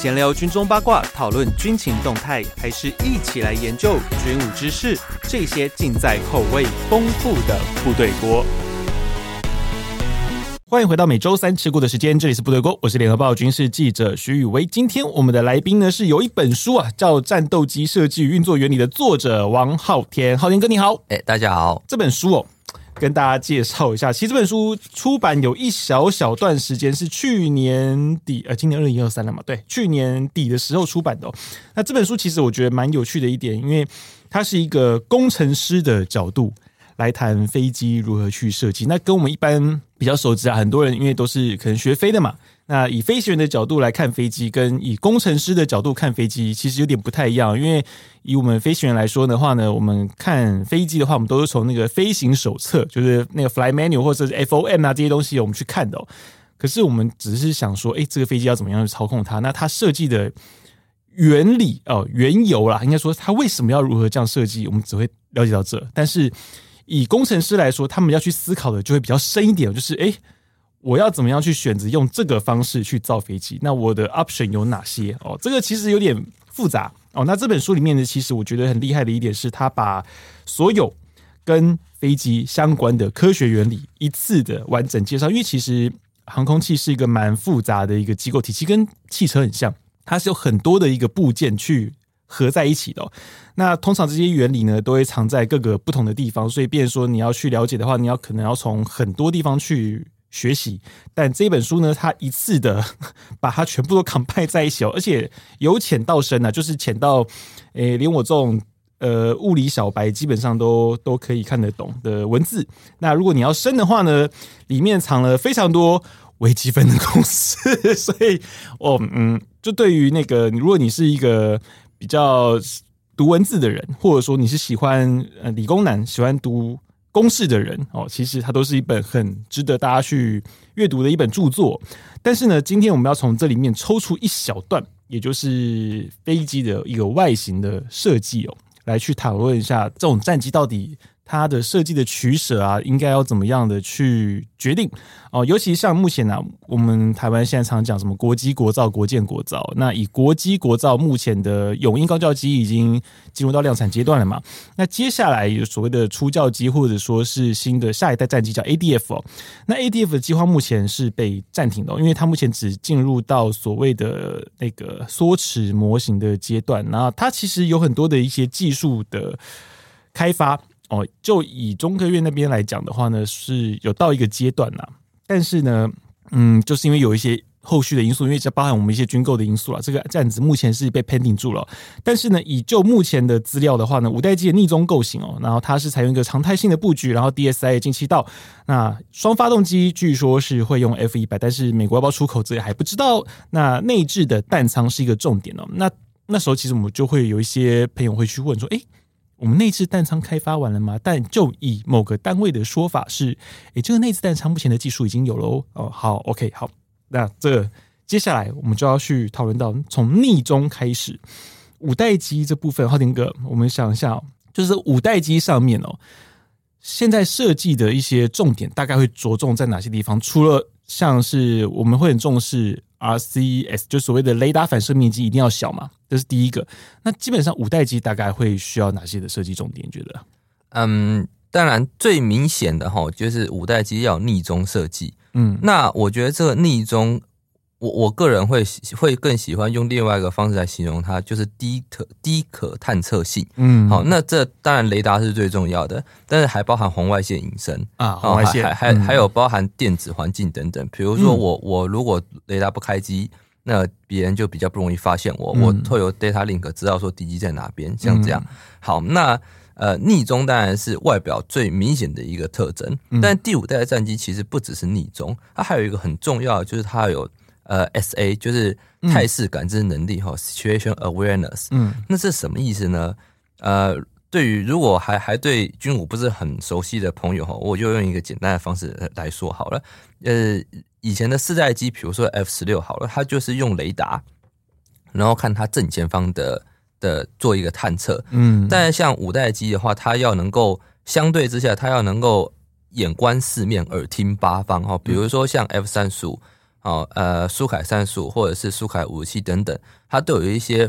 闲聊军中八卦，讨论军情动态，还是一起来研究军武知识？这些尽在口味丰富的部队锅。欢迎回到每周三吃锅的时间，这里是部队锅，我是联合报军事记者徐宇威。今天我们的来宾呢是有一本书啊，叫《战斗机设计与运作原理》的作者王浩天。浩天哥你好，哎、欸，大家好。这本书哦。跟大家介绍一下，其实这本书出版有一小小段时间，是去年底，呃，今年二零二三了嘛？对，去年底的时候出版的。那这本书其实我觉得蛮有趣的一点，因为它是一个工程师的角度来谈飞机如何去设计。那跟我们一般比较熟知啊，很多人因为都是可能学飞的嘛。那以飞行员的角度来看飞机，跟以工程师的角度看飞机，其实有点不太一样。因为以我们飞行员来说的话呢，我们看飞机的话，我们都是从那个飞行手册，就是那个 Fly Manual 或者是 FOM 啊这些东西，我们去看的。可是我们只是想说，哎，这个飞机要怎么样去操控它？那它设计的原理哦，缘由啦，应该说它为什么要如何这样设计，我们只会了解到这。但是以工程师来说，他们要去思考的就会比较深一点，就是哎。我要怎么样去选择用这个方式去造飞机？那我的 option 有哪些？哦，这个其实有点复杂哦。那这本书里面呢，其实我觉得很厉害的一点是，他把所有跟飞机相关的科学原理一次的完整介绍。因为其实航空器是一个蛮复杂的一个机构体系，跟汽车很像，它是有很多的一个部件去合在一起的。那通常这些原理呢，都会藏在各个不同的地方，所以变说你要去了解的话，你要可能要从很多地方去。学习，但这本书呢，它一次的 把它全部都 combine 在一起哦，而且由浅到深啊，就是浅到，诶、连我这种呃物理小白基本上都都可以看得懂的文字。那如果你要深的话呢，里面藏了非常多微积分的 公式，所以哦，嗯，就对于那个，如果你是一个比较读文字的人，或者说你是喜欢呃理工男，喜欢读。公式的人哦，其实它都是一本很值得大家去阅读的一本著作。但是呢，今天我们要从这里面抽出一小段，也就是飞机的一个外形的设计哦，来去讨论一下这种战机到底。它的设计的取舍啊，应该要怎么样的去决定哦？尤其像目前呢、我们台湾现在常讲什么国机国造、国建国造。那以国机国造目前的永鹰高教机已经进入到量产阶段了嘛？那接下来有所谓的初教机，或者说是新的下一代战机叫 ADF 哦。那 ADF 的计划目前是被暂停的，因为它目前只进入到所谓的那个缩尺模型的阶段。那它其实有很多的一些技术的开发。哦，就以中科院那边来讲的话呢，是有到一个阶段啦。但是呢，嗯，就是因为有一些后续的因素，因为这包含我们一些军购的因素啦，这个这样子目前是被 pending 住了。但是呢，以就目前的资料的话呢，五代机的逆中构型哦，然后它是采用一个常态性的布局，然后 DSI 进气道，那双发动机据说是会用 F 一百，但是美国要不要出口这也还不知道。那内置的弹仓是一个重点哦。那那时候其实我们就会有一些朋友会去问说，诶。我们内置弹仓开发完了吗？但就以某个单位的说法是，诶，这个内置弹仓目前的技术已经有了哦。好，OK，好，那这、接下来我们就要去讨论到从匿踪开始，五代机这部分。昊天哥，我们想一下，就是五代机上面哦，现在设计的一些重点大概会着重在哪些地方？除了像是我们会很重视。RCS 就所谓的雷达反射面积一定要小嘛，这是第一个。那基本上五代机大概会需要哪些的设计重点？你觉得？嗯，当然最明显的哈，就是五代机要逆中设计。嗯，那我觉得这个匿踪。我我个人会会更喜欢用另外一个方式来形容它，就是低可低可探测性。嗯，好，那这当然雷达是最重要的，但是还包含红外线隐身啊，红外线还还还有包含电子环境等等。比如说我我如果雷达不开机，那别人就比较不容易发现我。我会有 data link 知道说敌机在哪边，像这样。好，那呃逆中当然是外表最明显的一个特征，但第五代的战机其实不只是逆中，它还有一个很重要的就是它有。呃，S A 就是态势感知能力哈、嗯、，Situation Awareness。嗯，那是什么意思呢？呃，对于如果还还对军武不是很熟悉的朋友哈，我就用一个简单的方式来说好了。呃，以前的四代机，比如说 F 十六好了，它就是用雷达，然后看它正前方的的做一个探测。嗯，但像五代机的话，它要能够相对之下，它要能够眼观四面，耳听八方哈。比如说像 F 三十五。哦，呃，苏凯三十五或者是苏凯五十七等等，它都有一些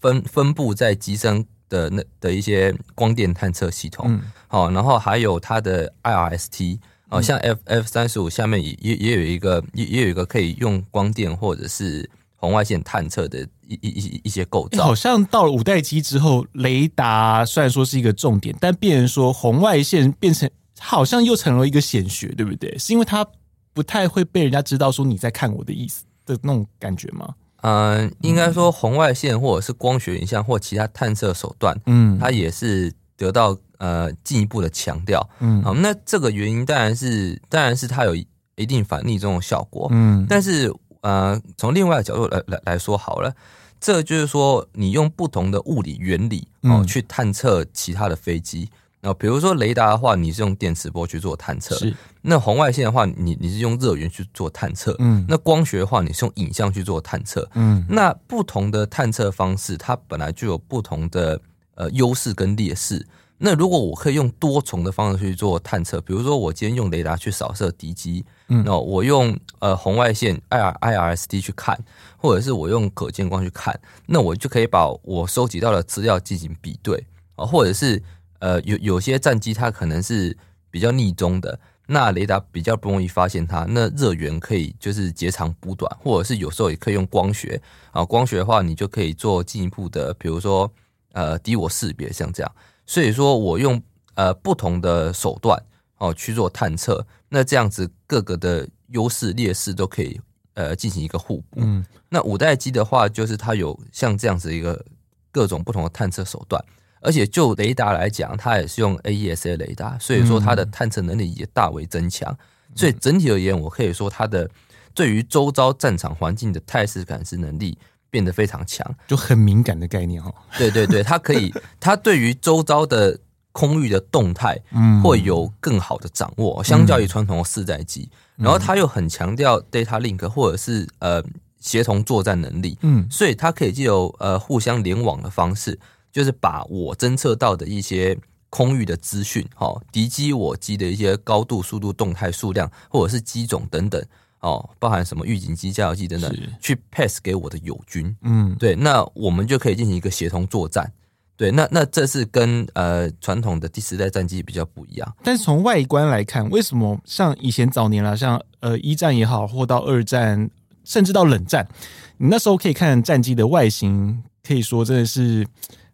分分布在机身的那的一些光电探测系统。好、嗯，然后还有它的 IRST，哦，像 F F 三十五下面也也也有一个也也有一个可以用光电或者是红外线探测的一一一一些构造。好像到了五代机之后，雷达虽然说是一个重点，但变成说红外线变成好像又成了一个显学，对不对？是因为它。不太会被人家知道说你在看我的意思的那种感觉吗？嗯，应该说红外线或者是光学影像或其他探测手段，嗯，它也是得到呃进一步的强调，嗯，好，那这个原因当然是当然是它有一定反逆这种效果，嗯，但是呃从另外的角度来来来说好了，这就是说你用不同的物理原理哦去探测其他的飞机。那比如说雷达的话，你是用电磁波去做探测；是那红外线的话，你你是用热源去做探测。嗯，那光学的话，你是用影像去做探测。嗯，那不同的探测方式，它本来就有不同的呃优势跟劣势。那如果我可以用多重的方式去做探测，比如说我今天用雷达去扫射敌机，嗯，那我用呃红外线 IR IRSD 去看，或者是我用可见光去看，那我就可以把我收集到的资料进行比对啊，或者是。呃，有有些战机它可能是比较逆中的，那雷达比较不容易发现它，那热源可以就是截长补短，或者是有时候也可以用光学啊，光学的话你就可以做进一步的，比如说呃敌我识别像这样，所以说我用呃不同的手段哦去做探测，那这样子各个的优势劣势都可以呃进行一个互补。嗯，那五代机的话，就是它有像这样子一个各种不同的探测手段。而且就雷达来讲，它也是用 AESA 雷达，所以说它的探测能力也大为增强。所以整体而言，我可以说它的对于周遭战场环境的态势感知能力变得非常强，就很敏感的概念哈。对对对，它可以，它对于周遭的空域的动态，会有更好的掌握，相较于传统的四代机。然后它又很强调 data link 或者是呃协同作战能力，嗯，所以它可以借由呃互相联网的方式。就是把我侦测到的一些空域的资讯，哈，敌机我机的一些高度、速度、动态、数量，或者是机种等等，哦，包含什么预警机、加油机等等，去 pass 给我的友军，嗯，对，那我们就可以进行一个协同作战，对，那那这是跟呃传统的第四代战机比较不一样。但是从外观来看，为什么像以前早年啦，像呃一战也好，或到二战，甚至到冷战，你那时候可以看战机的外形，可以说真的是。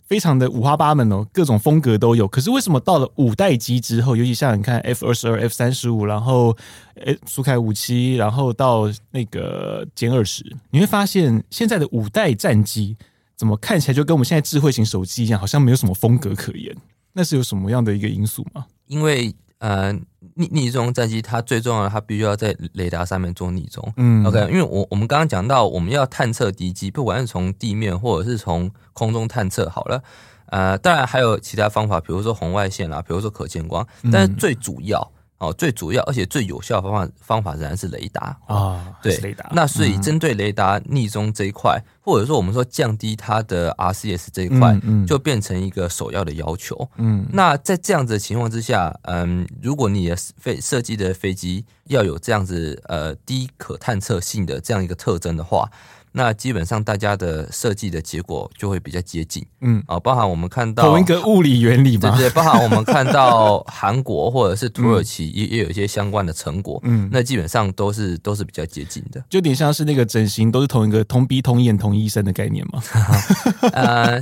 非常的五花八门哦，各种风格都有。可是为什么到了五代机之后，尤其像你看 F 二十二、F 三十五，然后诶苏凯五七，然后到那个歼二十，你会发现现在的五代战机怎么看起来就跟我们现在智慧型手机一样，好像没有什么风格可言。那是有什么样的一个因素吗？因为呃。逆逆中战机，它最重要的，它必须要在雷达上面做逆中。嗯，OK，因为我我们刚刚讲到，我们要探测敌机，不管是从地面或者是从空中探测，好了，呃，当然还有其他方法，比如说红外线啦，比如说可见光，但是最主要。哦，最主要而且最有效的方法方法仍然是雷达啊，哦、对，雷达。那所以针对雷达逆中这一块，嗯、或者说我们说降低它的 RCS 这一块，嗯嗯、就变成一个首要的要求。嗯，那在这样子的情况之下，嗯，如果你的飞设计的飞机要有这样子呃低可探测性的这样一个特征的话。那基本上大家的设计的结果就会比较接近，嗯。啊，包含我们看到同一个物理原理嘛，对对，包含我们看到韩国或者是土耳其也也有一些相关的成果，嗯，那基本上都是都是比较接近的，就有点像是那个整形都是同一个同鼻同眼同医生的概念嘛。呃，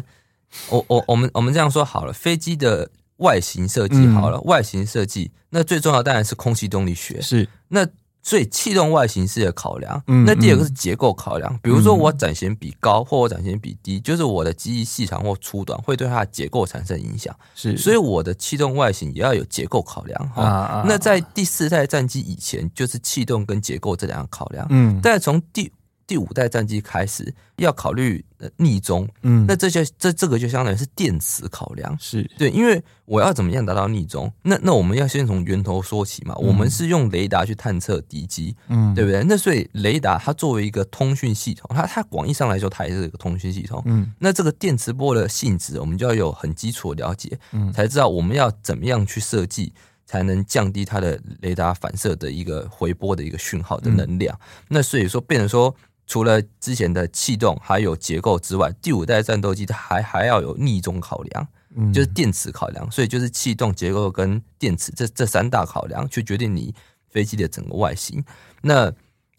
我我我们我们这样说好了，飞机的外形设计好了，嗯、外形设计那最重要当然是空气动力学，是。那。所以气动外形是一个考量，那第二个是结构考量。比如说我展弦比高或我展弦比低，就是我的机翼细长或粗短会对它的结构产生影响。是，所以我的气动外形也要有结构考量。哈，那在第四代战机以前，就是气动跟结构这两个考量。嗯，但从第第五代战机开始要考虑逆中，嗯，那这些这这个就相当于是电磁考量，是。对，因为我要怎么样达到逆中？那那我们要先从源头说起嘛，嗯、我们是用雷达去探测敌机，嗯，对不对？那所以雷达它作为一个通讯系统，它它广义上来说它也是一个通讯系统，嗯，那这个电磁波的性质，我们就要有很基础的了解，嗯，才知道我们要怎么样去设计才能降低它的雷达反射的一个回波的一个讯号的能量。嗯、那所以说，变成说，除了之前的气动还有结构之外，第五代战斗机它还还要有逆中考量，嗯、就是电磁考量。所以就是气动、结构跟电池这这三大考量，去决定你飞机的整个外形。那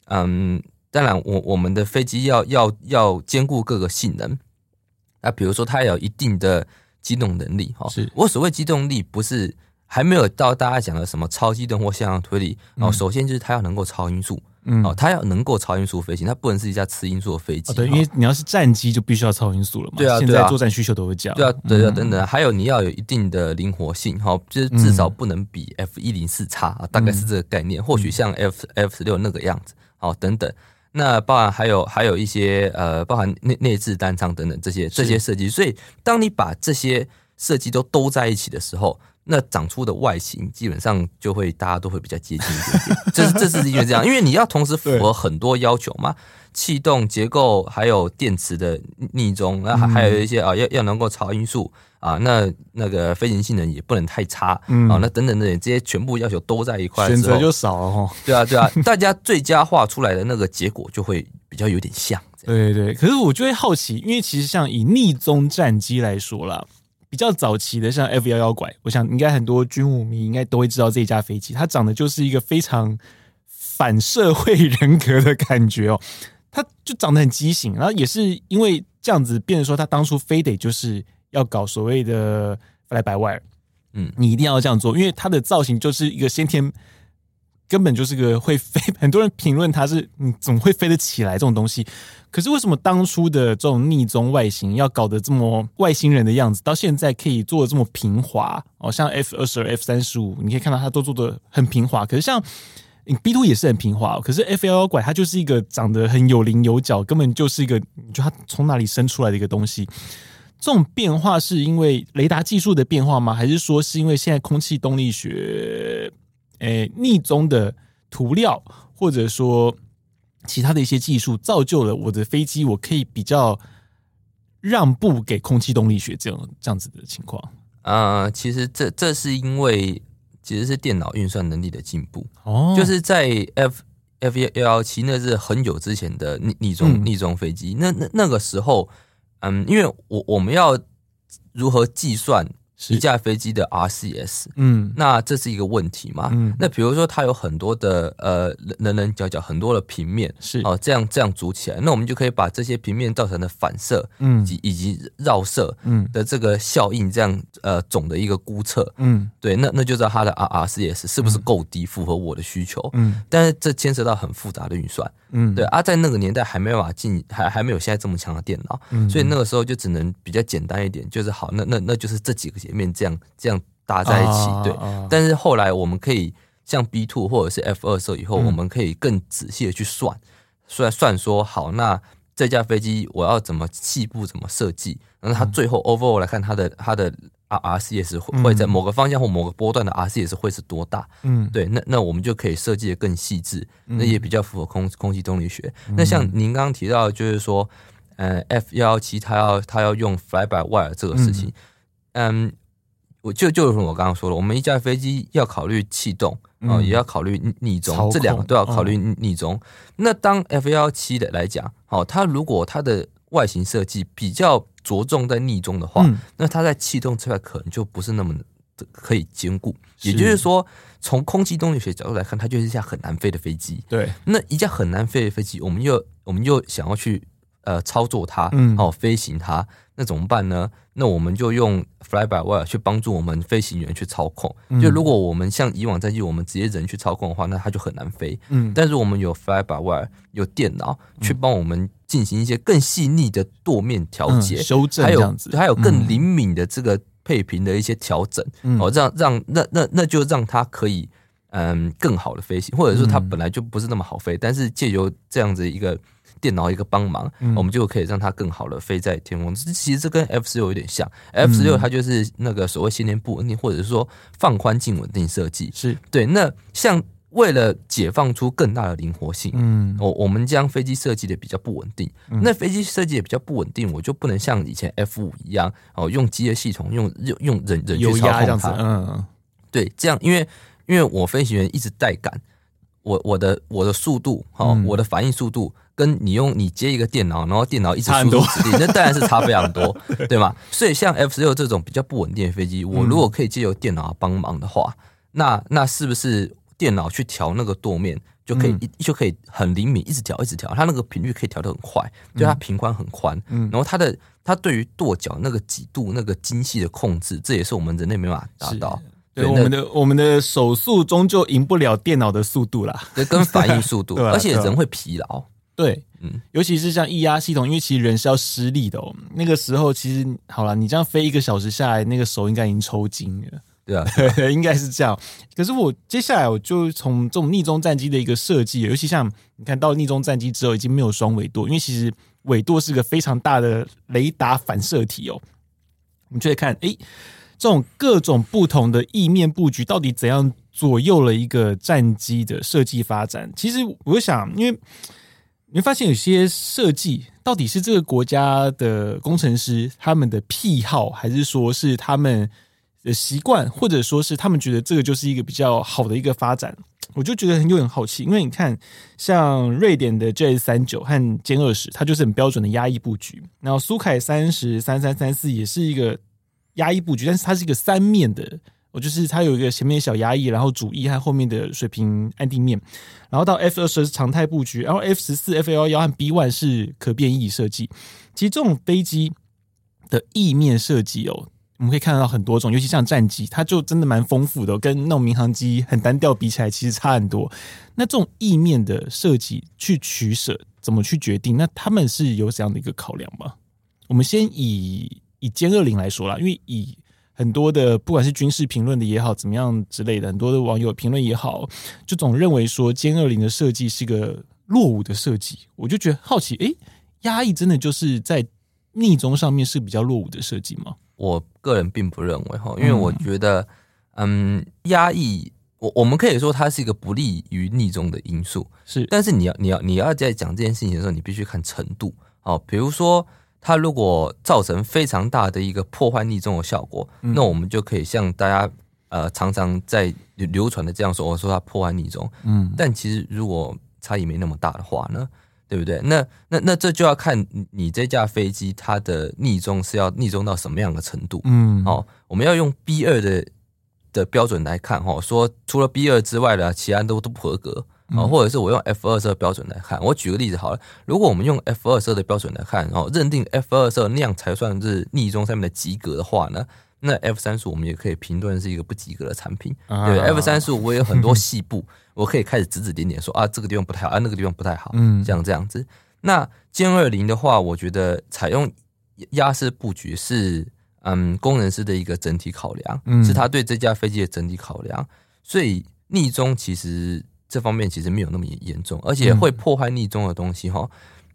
嗯，当然我我们的飞机要要要兼顾各个性能。那比如说它有一定的机动能力哈，是我所谓机动力不是。还没有到大家讲的什么超机动或向上推力，然后首先就是它要能够超音速，嗯，哦，它要能够超音速飞行，它不能是一架次音速的飞机，对，因为你要是战机就必须要超音速了嘛，对啊，现在作战需求都会讲，对啊，对啊，等等，还有你要有一定的灵活性，哈，就是至少不能比 F 一零四差啊，大概是这个概念，或许像 F F 十六那个样子，好，等等，那包含还有还有一些呃，包含内内置单舱等等这些这些设计，所以当你把这些设计都兜在一起的时候。那长出的外形基本上就会大家都会比较接近一点点，这是这是因为这样，因为你要同时符合很多要求嘛，气动结构还有电池的逆中，那还还有一些啊要要能够超音速啊，那那个飞行性能也不能太差啊，那等等等这些全部要求都在一块，选择就少了哈。对啊对啊，大家最佳化出来的那个结果就会比较有点像。对对，可是我就会好奇，因为其实像以逆中战机来说啦。比较早期的像 F 幺幺拐，我想应该很多军武迷应该都会知道这一架飞机，它长得就是一个非常反社会人格的感觉哦，它就长得很畸形，然后也是因为这样子，变成说他当初非得就是要搞所谓的 fly by wire，嗯，你一定要这样做，因为它的造型就是一个先天。根本就是个会飞，很多人评论它是，你怎么会飞得起来这种东西？可是为什么当初的这种逆中外形要搞得这么外星人的样子，到现在可以做的这么平滑？哦，像 F 二十二、F 三十五，你可以看到它都做的很平滑。可是像 B two 也是很平滑，可是 F 幺幺拐它就是一个长得很有棱有角，根本就是一个，你觉得它从哪里生出来的一个东西？这种变化是因为雷达技术的变化吗？还是说是因为现在空气动力学？诶，逆中的涂料，或者说其他的一些技术，造就了我的飞机，我可以比较让步给空气动力学这样这样子的情况。呃，其实这这是因为其实是电脑运算能力的进步哦，就是在 F F 幺幺七那是很久之前的逆逆中、嗯、逆中飞机，那那那个时候，嗯，因为我我们要如何计算？一架飞机的 RCS，嗯，那这是一个问题嘛？嗯，那比如说它有很多的呃棱棱角角，很多的平面是。哦，这样这样组起来，那我们就可以把这些平面造成的反射，嗯，以及以及绕射，嗯。的这个效应，这样呃总的一个估测，嗯，对，那那就知道它的 RRCS 是不是够低，符合我的需求，嗯，但是这牵涉到很复杂的运算，嗯，对啊，在那个年代还没有办法进，还还没有现在这么强的电脑，嗯，所以那个时候就只能比较简单一点，就是好，那那那就是这几个。前面这样这样搭在一起，对。但是后来我们可以像 B two 或者是 F 二时以后，我们可以更仔细的去算，算算说好，那这架飞机我要怎么细部怎么设计，然后它最后 overall 来看，它的它的 R C S 会在某个方向或某个波段的 R C S 会是多大？嗯，对。那那我们就可以设计的更细致，那也比较符合空空气动力学。那像您刚刚提到，就是说，呃，F 幺幺七它要它要用 fly by wire 这个事情。嗯，我就就是我刚刚说了，我们一架飞机要考虑气动啊，也要考虑逆中，这两个都要考虑逆中。那当 F 幺七的来讲，哦，它如果它的外形设计比较着重在逆中的话，那它在气动这块可能就不是那么可以兼顾。也就是说，从空气动力学角度来看，它就是一架很难飞的飞机。对，那一架很难飞的飞机，我们又我们又想要去呃操作它，嗯哦，飞行它。那怎么办呢？那我们就用 fly by wire 去帮助我们飞行员去操控。就如果我们像以往在机，我们直接人去操控的话，那它就很难飞。嗯，但是我们有 fly by wire，有电脑去帮我们进行一些更细腻的舵面调节、修正，还有还有更灵敏的这个配平的一些调整。哦，让让那那那就让它可以嗯更好的飞行，或者说它本来就不是那么好飞，但是借由这样子一个。电脑一个帮忙，嗯、我们就可以让它更好的飞在天空。其实这跟 F 十六有点像，F 十六它就是那个所谓先天不稳定，或者是说放宽镜稳定设计。是对。那像为了解放出更大的灵活性，嗯，我我们将飞机设计的比较不稳定。嗯、那飞机设计也比较不稳定，我就不能像以前 F 五一样哦，用机械系统用用用人人去操控它。嗯。对，这样因为因为我飞行员一直带杆，我我的我的速度哈，嗯、我的反应速度跟你用你接一个电脑，然后电脑一直输入指令，那当然是差非常多，对吗？所以像 F 十六这种比较不稳定的飞机，我如果可以借由电脑帮忙的话，嗯、那那是不是电脑去调那个舵面？就可以一、嗯、就可以很灵敏，一直调，一直调，它那个频率可以调得很快，就它平宽很宽，嗯，然后它的它对于舵脚那个几度那个精细的控制，这也是我们人类没办法达到。对，我们的我们的手速终究赢不了电脑的速度啦，对，跟反应速度，而且人会疲劳。对，嗯，尤其是像液压系统，因为其实人是要施力的哦。那个时候其实好了，你这样飞一个小时下来，那个手应该已经抽筋了。对啊，对，应该是这样。可是我接下来我就从这种逆中战机的一个设计，尤其像你看到逆中战机之后，已经没有双尾舵，因为其实尾舵是个非常大的雷达反射体哦。我们就会看，哎，这种各种不同的翼面布局，到底怎样左右了一个战机的设计发展？其实我想，因为你会发现有些设计到底是这个国家的工程师他们的癖好，还是说是他们的习惯，或者说是他们觉得这个就是一个比较好的一个发展，我就觉得很有点好奇。因为你看，像瑞典的 J 三九和歼二十，它就是很标准的压抑布局。然后苏凯三十、三三、三四也是一个压翼布局，但是它是一个三面的，我就是它有一个前面小压翼，然后主翼和后面的水平安定面。然后到 F 二十是常态布局，然后 F 十四、F 幺幺和 B one 是可变翼设计。其实这种飞机的翼面设计哦。我们可以看到很多种，尤其像战机，它就真的蛮丰富的，跟那种民航机很单调比起来，其实差很多。那这种翼面的设计去取舍，怎么去决定？那他们是有怎样的一个考量吗？我们先以以歼二零来说啦，因为以很多的不管是军事评论的也好，怎么样之类的，很多的网友评论也好，就总认为说歼二零的设计是个落伍的设计。我就觉得好奇，诶，压抑真的就是在逆中上面是比较落伍的设计吗？我个人并不认为哈，因为我觉得，嗯，压抑我我们可以说它是一个不利于逆中的因素，是。但是你要你要你要在讲这件事情的时候，你必须看程度哦。比如说，它如果造成非常大的一个破坏逆中的效果，嗯、那我们就可以像大家呃常常在流传的这样说，我说它破坏逆中，嗯。但其实如果差异没那么大的话呢？对不对？那那那这就要看你这架飞机它的逆中是要逆中到什么样的程度。嗯，好，我们要用 B 二的的标准来看哈，说除了 B 二之外的其他都都不合格啊，或者是我用 F 二十二标准来看。我举个例子好了，如果我们用 F 二十二的标准来看，然后认定 F 二十二那样才算是逆中上面的及格的话呢？那 F 三十五我们也可以评论是一个不及格的产品。对，F 三十五我也有很多 细部，我可以开始指指点点说啊，这个地方不太好，啊，那个地方不太好，嗯，这样这样子。那歼二零的话，我觉得采用压式布局是嗯工程师的一个整体考量，是他对这架飞机的整体考量。所以逆中其实这方面其实没有那么严重，而且会破坏逆中的东西哈，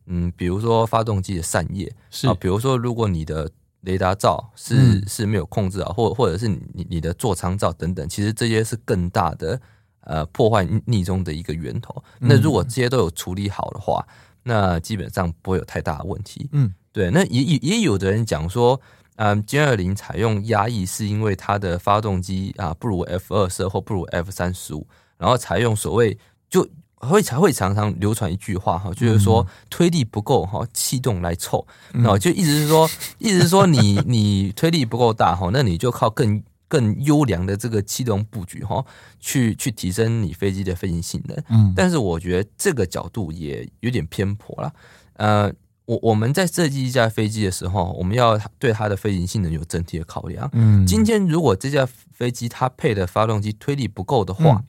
嗯，比如说发动机的散叶，是啊，比如说如果你的。雷达罩是、嗯、是没有控制啊，或或者是你你的座舱罩等等，其实这些是更大的呃破坏逆中的一个源头。嗯、那如果这些都有处理好的话，那基本上不会有太大的问题。嗯，对。那也也也有的人讲说，嗯，歼二零采用压抑是因为它的发动机啊不如 F 二十二或不如 F 三十五，然后采用所谓就。会才会常常流传一句话哈，就是说推力不够哈，气动来凑，然后就意思是说，意思是说你 你推力不够大哈，那你就靠更更优良的这个气动布局哈，去去提升你飞机的飞行性能。嗯，但是我觉得这个角度也有点偏颇了。呃，我我们在设计一架飞机的时候，我们要对它的飞行性能有整体的考量。嗯，今天如果这架飞机它配的发动机推力不够的话。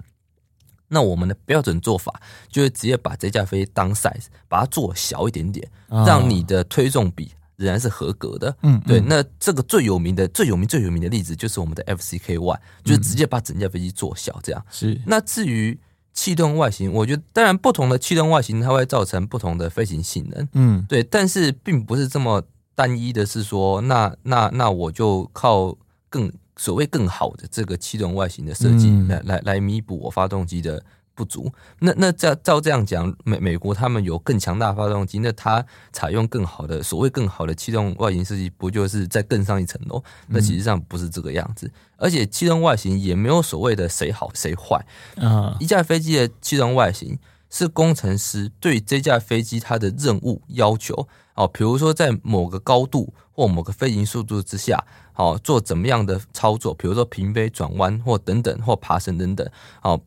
那我们的标准做法就是直接把这架飞机当 size，把它做小一点点，让你的推重比仍然是合格的。嗯，对。那这个最有名的、最有名、最有名的例子就是我们的 FCK One，就是直接把整架飞机做小这样。是。那至于气动外形，我觉得当然不同的气动外形它会造成不同的飞行性能。嗯，对。但是并不是这么单一的，是说那那那我就靠更。所谓更好的这个气动外形的设计，来来来弥补我发动机的不足。那那照照这样讲，美美国他们有更强大的发动机，那它采用更好的所谓更好的气动外形设计，不就是再更上一层楼？那其实上不是这个样子，而且气动外形也没有所谓的谁好谁坏。啊，一架飞机的气动外形是工程师对这架飞机它的任务要求。哦，比如说在某个高度或某个飞行速度之下，好做怎么样的操作？比如说平飞、转弯或等等，或爬升等等。哦，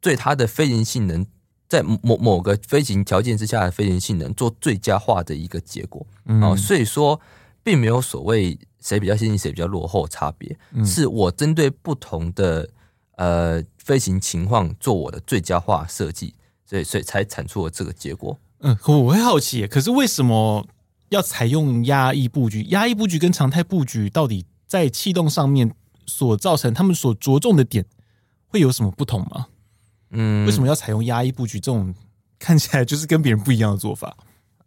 对它的飞行性能，在某某个飞行条件之下的飞行性能做最佳化的一个结果。哦，所以说并没有所谓谁比较先进、谁比较落后差别，是我针对不同的呃飞行情况做我的最佳化设计，所以所以才产出了这个结果。嗯，我会好奇，可是为什么要采用压抑布局？压抑布局跟常态布局到底在气动上面所造成他们所着重的点会有什么不同吗？嗯，为什么要采用压抑布局这种看起来就是跟别人不一样的做法？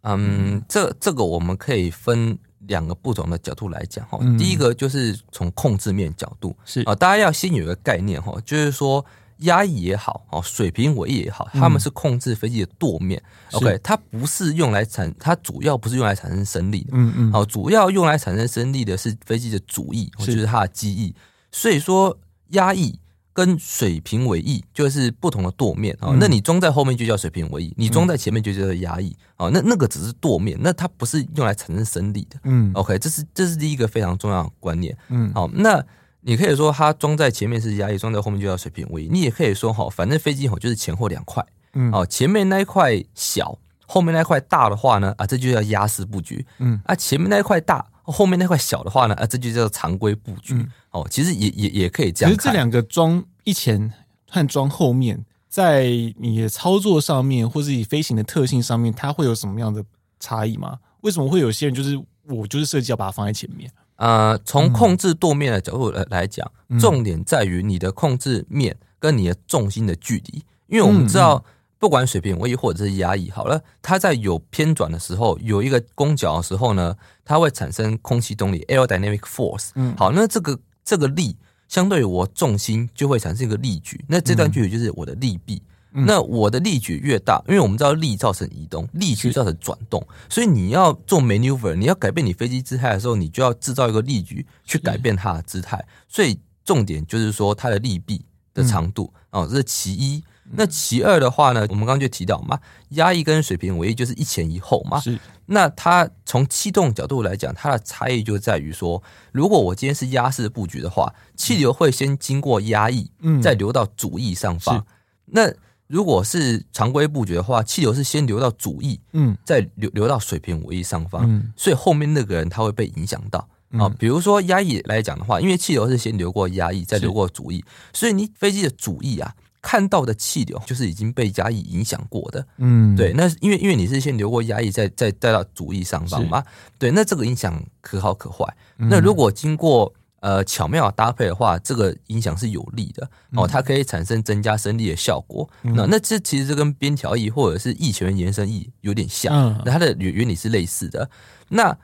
嗯，这这个我们可以分两个不同的角度来讲哈。第一个就是从控制面角度是啊，大家要先有一个概念哈，就是说。压抑也好，哦，水平尾翼也好，他们是控制飞机的舵面。嗯、OK，它不是用来产，它主要不是用来产生升力的。嗯嗯，好，主要用来产生升力的是飞机的主翼，是就是它的机翼。所以说，压抑跟水平尾翼就是不同的舵面啊。嗯、那你装在后面就叫水平尾翼，你装在前面就叫做压抑。哦，那那个只是舵面，那它不是用来产生升力的。嗯，OK，这是这是第一个非常重要的观念。嗯，好，那。你可以说它装在前面是压力，装在后面就叫水平位移。你也可以说哈，反正飞机吼就是前后两块，嗯，哦，前面那一块小，后面那一块大的话呢，啊，这就叫压式布局，嗯，啊，前面那一块大，后面那块小的话呢，啊，这就叫常规布局，嗯、哦，其实也也也可以这样。其实这两个装一前和装后面，在你的操作上面，或是你飞行的特性上面，它会有什么样的差异吗？为什么会有些人就是我就是设计要把它放在前面？呃，从控制舵面的角度来来讲，嗯、重点在于你的控制面跟你的重心的距离。因为我们知道，不管水平位移或者是压抑，好了，它在有偏转的时候，有一个攻角的时候呢，它会产生空气动力 （aerodynamic force）。嗯，好，那这个这个力相对于我重心就会产生一个力矩，那这段距离就是我的力臂。那我的力矩越大，因为我们知道力造成移动，力矩造成转动，所以你要做 maneuver，你要改变你飞机姿态的时候，你就要制造一个力矩去改变它的姿态。所以重点就是说它的力臂的长度哦，这是其一。那其二的话呢，我们刚刚就提到嘛，压抑跟水平尾翼就是一前一后嘛。是。那它从气动角度来讲，它的差异就在于说，如果我今天是压式布局的话，气流会先经过压抑，嗯，再流到主翼上方。那如果是常规布局的话，气流是先流到主翼，嗯，再流流到水平尾翼上方，嗯，所以后面那个人他会被影响到啊。比如说压抑来讲的话，因为气流是先流过压抑，再流过主翼，所以你飞机的主翼啊，看到的气流就是已经被压抑影响过的，嗯，对。那因为因为你是先流过压抑，再再带到主翼上方嘛，对。那这个影响可好可坏。那如果经过呃，巧妙搭配的话，这个影响是有利的哦，它可以产生增加升力的效果。嗯、那那这其实这跟边条翼或者是翼前缘延伸翼有点像，嗯、那它的原原理是类似的。那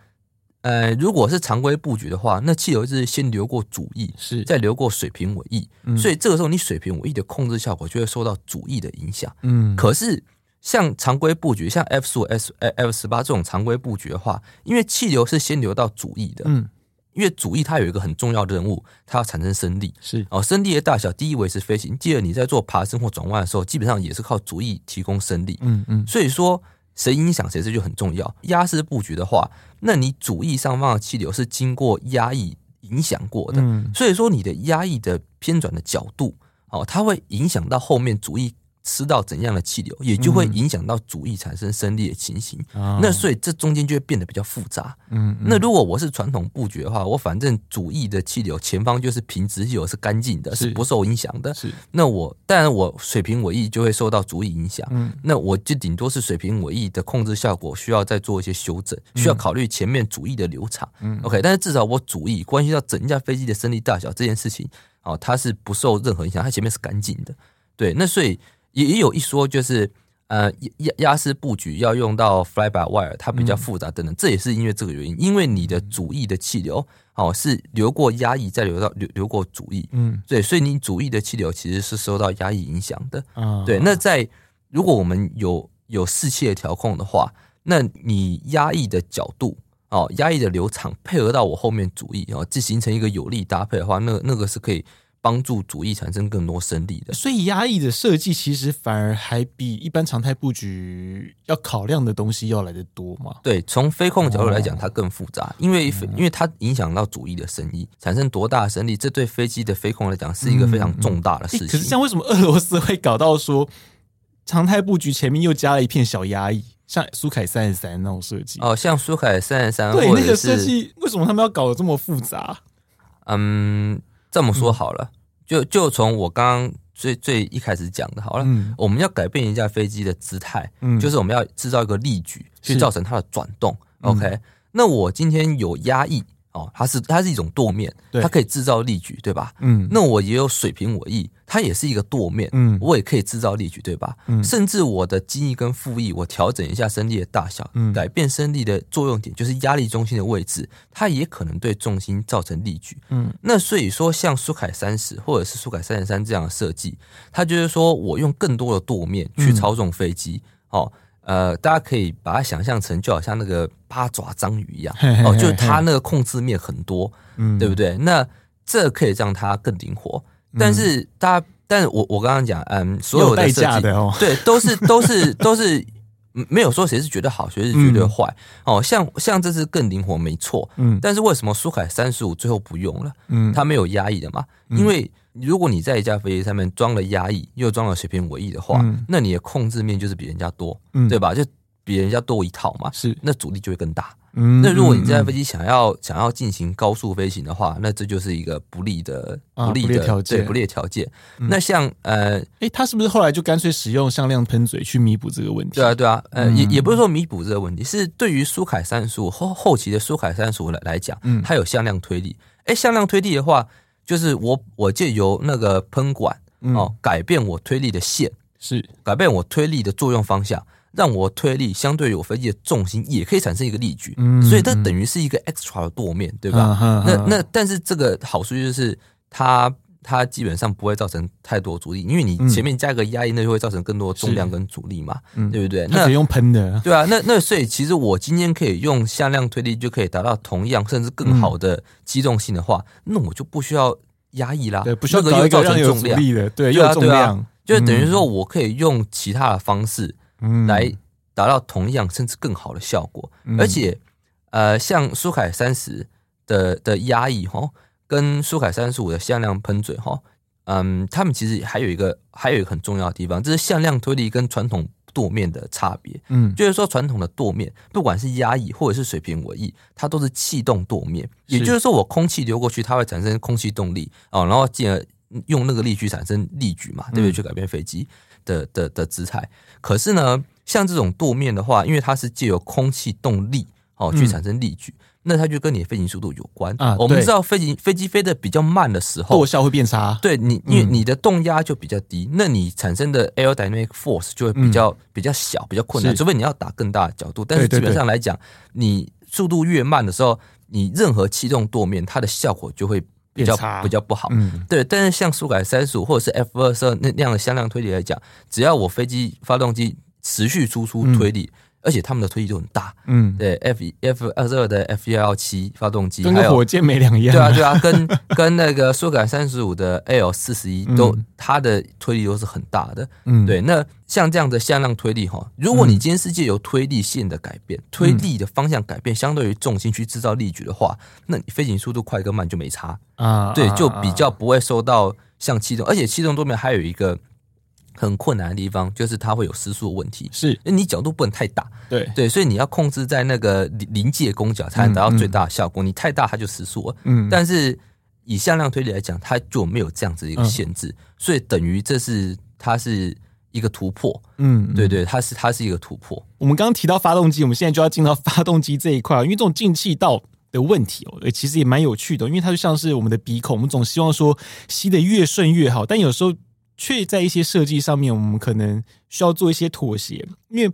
呃，如果是常规布局的话，那气流是先流过主翼，是再流过水平尾翼，嗯、所以这个时候你水平尾翼的控制效果就会受到主翼的影响。嗯，可是像常规布局，像 F 十五、S F 十八这种常规布局的话，因为气流是先流到主翼的，嗯。因为主翼它有一个很重要的任务，它要产生升力，是。哦，升力的大小，第一维持飞行，第二你在做爬升或转弯的时候，基本上也是靠主翼提供升力，嗯嗯，所以说谁影响谁这就很重要。压式布局的话，那你主翼上方的气流是经过压抑影响过的，嗯，所以说你的压抑的偏转的角度，哦，它会影响到后面主翼。吃到怎样的气流，也就会影响到主翼产生升力的情形。嗯、那所以这中间就会变得比较复杂。嗯，嗯，那如果我是传统布局的话，我反正主翼的气流前方就是平直气流是干净的，是不受影响的。是，那我当然我水平尾翼就会受到主翼影响。嗯，那我就顶多是水平尾翼的控制效果需要再做一些修正，需要考虑前面主翼的流场。嗯，OK，但是至少我主翼关系到整架飞机的升力大小这件事情，哦，它是不受任何影响，它前面是干净的。对，那所以。也也有一说，就是呃压压式布局要用到 fly by wire，它比较复杂等等，嗯、这也是因为这个原因，因为你的主翼的气流哦是流过压抑再流到流流过主翼，嗯，对，所以你主翼的气流其实是受到压抑影响的，嗯，对。那在如果我们有有士气的调控的话，那你压抑的角度。哦，压抑的流场配合到我后面主翼哦，这形成一个有力搭配的话，那那个是可以帮助主翼产生更多生力的。所以压抑的设计其实反而还比一般常态布局要考量的东西要来得多嘛？对，从飞控角度来讲，它更复杂，哦、因为因为它影响到主翼的生意，产生多大的生力，这对飞机的飞控来讲是一个非常重大的事情。嗯嗯、可是，像为什么俄罗斯会搞到说常态布局前面又加了一片小压抑？像苏凯三十三那种设计哦，像苏凯三十三，对那个设计，为什么他们要搞得这么复杂？嗯，这么说好了，嗯、就就从我刚刚最最一开始讲的，好了，嗯、我们要改变一架飞机的姿态，嗯，就是我们要制造一个力矩去造成它的转动。OK，、嗯、那我今天有压抑。哦，它是它是一种舵面，它可以制造力矩，对吧？嗯，那我也有水平尾翼，它也是一个舵面，嗯，我也可以制造力矩，对吧？嗯，甚至我的机翼跟副翼，我调整一下升力的大小，嗯，改变升力的作用点，就是压力中心的位置，它也可能对重心造成力矩，嗯，那所以说，像苏凯三十或者是苏凯三十三这样的设计，它就是说我用更多的舵面去操纵飞机，哦。呃，大家可以把它想象成就好像那个八爪章鱼一样哦，就是它那个控制面很多，嗯，对不对？那这可以让它更灵活。但是大家，但是我我刚刚讲，嗯，所有的设计对，都是都是都是没有说谁是绝对好，谁是绝对坏。嗯、哦，像像这次更灵活，没错，嗯。但是为什么苏凯三十五最后不用了？嗯，它没有压抑的嘛，因为。如果你在一架飞机上面装了压抑，又装了水平尾翼的话，嗯、那你的控制面就是比人家多，嗯、对吧？就比人家多一套嘛。是，那阻力就会更大。嗯，那如果你这架飞机想要、嗯、想要进行高速飞行的话，那这就是一个不利的、不利的条件、不利的条件。嗯、那像呃，诶、欸，他是不是后来就干脆使用向量喷嘴去弥补这个问题？对啊，对啊，呃，嗯、也也不是说弥补这个问题，是对于苏凯三十五后后期的苏凯三十五来来讲，嗯，它有向量推力。诶、欸，向量推力的话。就是我，我借由那个喷管哦，改变我推力的线，是改变我推力的作用方向，让我推力相对于我飞机的重心也可以产生一个力矩，所以它等于是一个 extra 的舵面，对吧？那那但是这个好处就是它。它基本上不会造成太多阻力，因为你前面加个压力，那就会造成更多重量跟阻力嘛，嗯、对不对？那用喷的，对啊。那那所以其实我今天可以用向量推力就可以达到同样甚至更好的机动性的话，嗯、那我就不需要压抑啦，对，不需要又造成重量的，对，又有重量，啊啊、就等于说我可以用其他的方式来达到同样甚至更好的效果，嗯、而且呃，像苏凯三十的的压抑哈。跟苏凯三十五的向量喷嘴哈，嗯，他们其实还有一个还有一个很重要的地方，这是向量推力跟传统舵面的差别。嗯，就是说传统的舵面，不管是压抑或者是水平尾翼，它都是气动舵面，也就是说我空气流过去，它会产生空气动力哦，然后进而用那个力去产生力矩嘛，对不对？去改变飞机的的的姿态。可是呢，像这种舵面的话，因为它是借由空气动力哦去产生力矩。那它就跟你的飞行速度有关啊。我们知道飞行飞机飞得比较慢的时候，舵效会变差。对你，因为你的动压就比较低，那你产生的 aerodynamic force 就会比较比较小，比较困难。除非你要打更大的角度，但是基本上来讲，你速度越慢的时候，你任何气动舵面，它的效果就会比较比较不好。对。但是像苏改三十五或者是 F 二十二那那样的向量推理来讲，只要我飞机发动机持续输出推力。而且他们的推力都很大，嗯，对，F F 二十二的 F 幺幺七发动机，跟个火箭没两样，对啊，对啊，跟跟那个苏改三十五的 L 四十一都，它的推力都是很大的，嗯，对。那像这样的向量推力哈，如果你今天是借由推力线的改变，推力的方向改变，相对于重心去制造力矩的话，那你飞行速度快跟慢就没差。啊，对，就比较不会受到像气动，而且气动多面还有一个。很困难的地方就是它会有失速的问题，是，你角度不能太大，对。对，所以你要控制在那个临界攻角才能达到最大的效果。嗯嗯、你太大它就失速了，嗯，但是以向量推理来讲，它就没有这样子的一个限制，嗯、所以等于这是它是一个突破，嗯，对对，它是它是一个突破。我们刚刚提到发动机，我们现在就要进到发动机这一块，因为这种进气道的问题哦，其实也蛮有趣的，因为它就像是我们的鼻孔，我们总希望说吸的越顺越好，但有时候。却在一些设计上面，我们可能需要做一些妥协。因为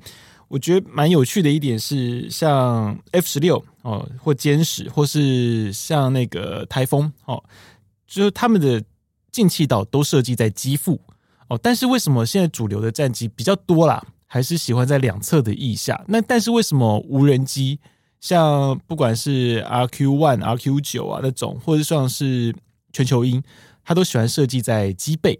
我觉得蛮有趣的一点是，像 F 十六哦，或歼十，或是像那个台风哦，就是他们的进气道都设计在机腹哦。但是为什么现在主流的战机比较多啦，还是喜欢在两侧的翼下？那但是为什么无人机像不管是 RQ One、RQ 九啊那种，或者像是全球鹰，它都喜欢设计在机背？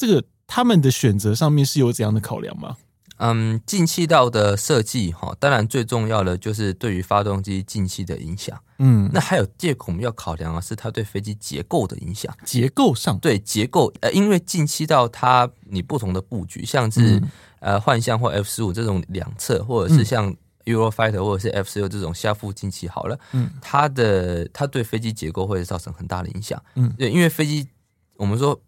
这个他们的选择上面是有怎样的考量吗？嗯，进气道的设计哈，当然最重要的就是对于发动机进气的影响。嗯，那还有第二个我们要考量啊是它对飞机结构的影响。结构上，对结构，呃，因为进气道它你不同的布局，像是、嗯、呃幻象或 F 十五这种两侧，或者是像 Eurofighter 或者是 F 十六这种下腹进气好了，嗯，它的它对飞机结构会造成很大的影响。嗯，对，因为飞机我们说。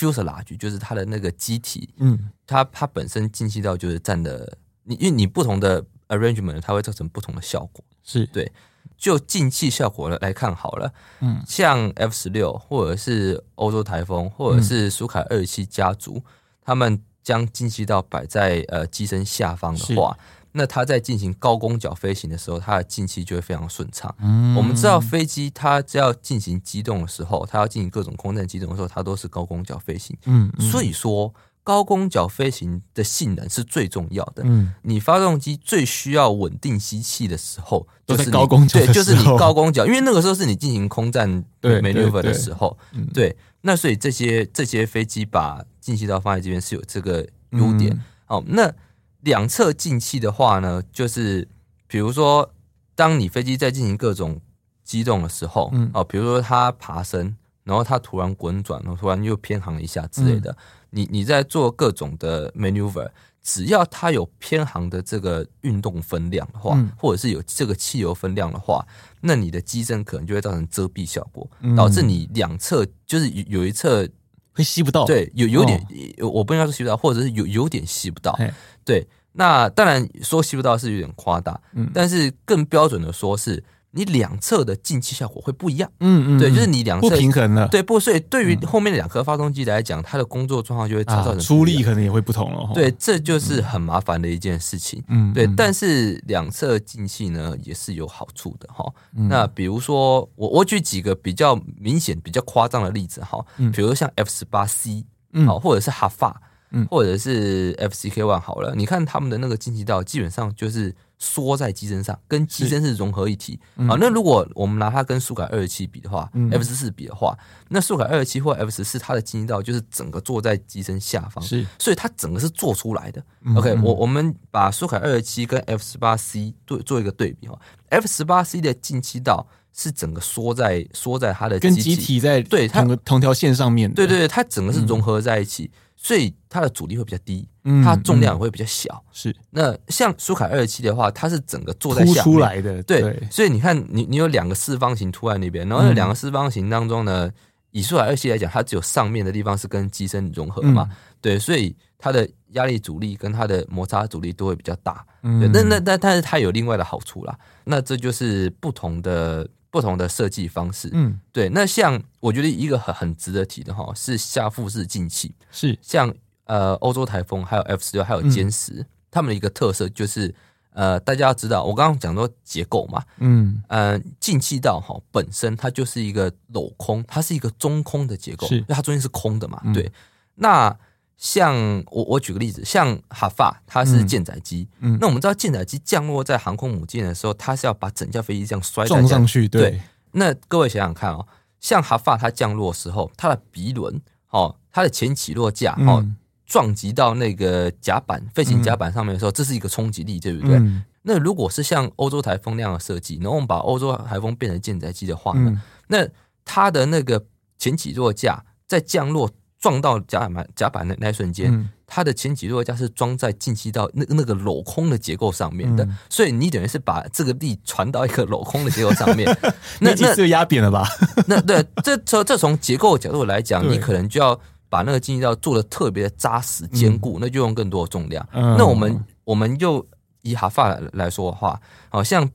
Fuselage 就是它的那个机体，嗯，它它本身进气道就是占的，你因为你不同的 arrangement，它会造成不同的效果，是对。就进气效果来看好了，嗯，像 F 十六或者是欧洲台风或者是苏凯二七家族，嗯、他们将进气道摆在呃机身下方的话。那它在进行高攻角飞行的时候，它的进气就会非常顺畅。嗯，我们知道飞机它只要进行机动的时候，它要进行各种空战机动的时候，它都是高攻角飞行。嗯，所以说高攻角飞行的性能是最重要的。嗯，你发动机最需要稳定吸气的时候，就是高攻角，对，就是你高攻角，因为那个时候是你进行空战 maneuver 的时候。对，那所以这些这些飞机把进气道放在这边是有这个优点。哦，那。两侧进气的话呢，就是比如说，当你飞机在进行各种机动的时候，嗯，哦，比如说它爬升，然后它突然滚转，然后突然又偏航一下之类的，嗯、你你在做各种的 maneuver，只要它有偏航的这个运动分量的话，嗯、或者是有这个汽油分量的话，那你的机身可能就会造成遮蔽效果，导致你两侧就是有一侧会吸不到，对，有有点，哦、我不应该说吸不到，或者是有有点吸不到。对，那当然说吸不到是有点夸大，嗯，但是更标准的说是。你两侧的进气效果会不一样，嗯嗯，对，就是你两侧不平衡了，对，不，所以对于后面的两颗发动机来讲，它的工作状况就会造成出力可能也会不同了，对，这就是很麻烦的一件事情，嗯，对，但是两侧进气呢也是有好处的哈，那比如说我我举几个比较明显、比较夸张的例子哈，比如说像 F 十八 C，好，或者是哈法，嗯，或者是 F C K One 好了，你看他们的那个进气道基本上就是。缩在机身上，跟机身是融合一体。好，那如果我们拿它跟苏改二十七比的话，F 十四比的话，那苏改二十七或 F 十四它的进气道就是整个坐在机身下方，是，所以它整个是做出来的。OK，我我们把苏改二十七跟 F 十八 C 对做一个对比哈，F 十八 C 的进气道是整个缩在缩在它的跟机体在对它同条线上面，对对对，它整个是融合在一起。所以它的阻力会比较低，它重量会比较小。是那像苏凯二七的话，它是整个坐在下面出来的。对，所以你看，你你有两个四方形凸在那边，然后那两个四方形当中呢，以苏凯二七来讲，它只有上面的地方是跟机身融合嘛。对，所以它的压力阻力跟它的摩擦阻力都会比较大。对，那那但但是它有另外的好处啦，那这就是不同的。不同的设计方式，嗯，对。那像我觉得一个很很值得提的哈，是下腹式进气，是。像呃欧洲台风，还有 F 十六，还有歼十，他们的一个特色就是呃，大家要知道，我刚刚讲说结构嘛，嗯。呃，进气道哈本身它就是一个镂空，它是一个中空的结构，是，因为它中间是空的嘛，对。那像我我举个例子，像哈法它是舰载机，嗯，那我们知道舰载机降落在航空母舰的时候，它是要把整架飞机这样摔撞上去，对，对。那各位想想看哦，像哈法它降落的时候，它的鼻轮哦，它的前起落架哦，撞击到那个甲板飞行甲板上面的时候，这是一个冲击力，对不对？嗯、那如果是像欧洲台风那样的设计，然后我们把欧洲台风变成舰载机的话呢，嗯、那它的那个前起落架在降落。撞到甲板甲板的那一瞬间，嗯、它的前起落架是装在进气道那那个镂空的结构上面的，嗯、所以你等于是把这个力传到一个镂空的结构上面，那那就压扁了吧？那对，这从这从结构角度来讲，你可能就要把那个进气道做的特别的扎实坚固，嗯、那就用更多的重量。嗯、那我们我们就以哈法来说的话，好像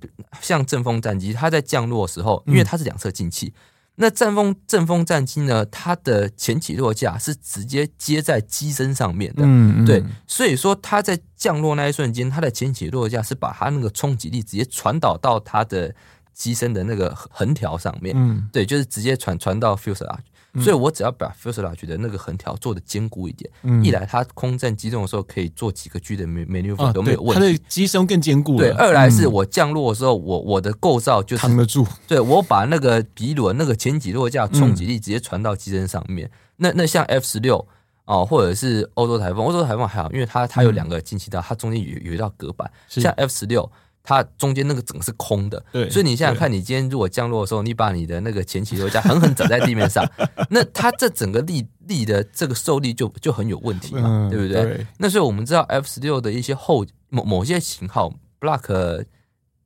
像阵风战机，它在降落的时候，因为它是两侧进气。那阵风阵风战机呢，它的前起落架是直接接在机身上面的，嗯，嗯。对，所以说它在降落那一瞬间，它的前起落架是把它那个冲击力直接传导到它的机身的那个横条上面，嗯，对，就是直接传传到 fuselage。所以我只要把 fuselage 的那个横条做的坚固一点，嗯、一来它空战机动的时候可以做几个 G 的 maneuver 都没有问题，它的机身更坚固。对，二来是我降落的时候，我我的构造就是扛得住。对，我把那个鼻轮那个前几落架冲击力直接传到机身上面。那那像 F 十六哦，或者是欧洲台风，欧洲台风还好，因为它它有两个进气道，它中间有有一道隔板。像 F 十六。它中间那个整个是空的，对，所以你想想看，你今天如果降落的时候，你把你的那个前起落架狠狠砸在地面上，那它这整个力力的这个受力就就很有问题嘛，嗯、对不对？对，那所以我们知道 F 十六的一些后某某些型号，Block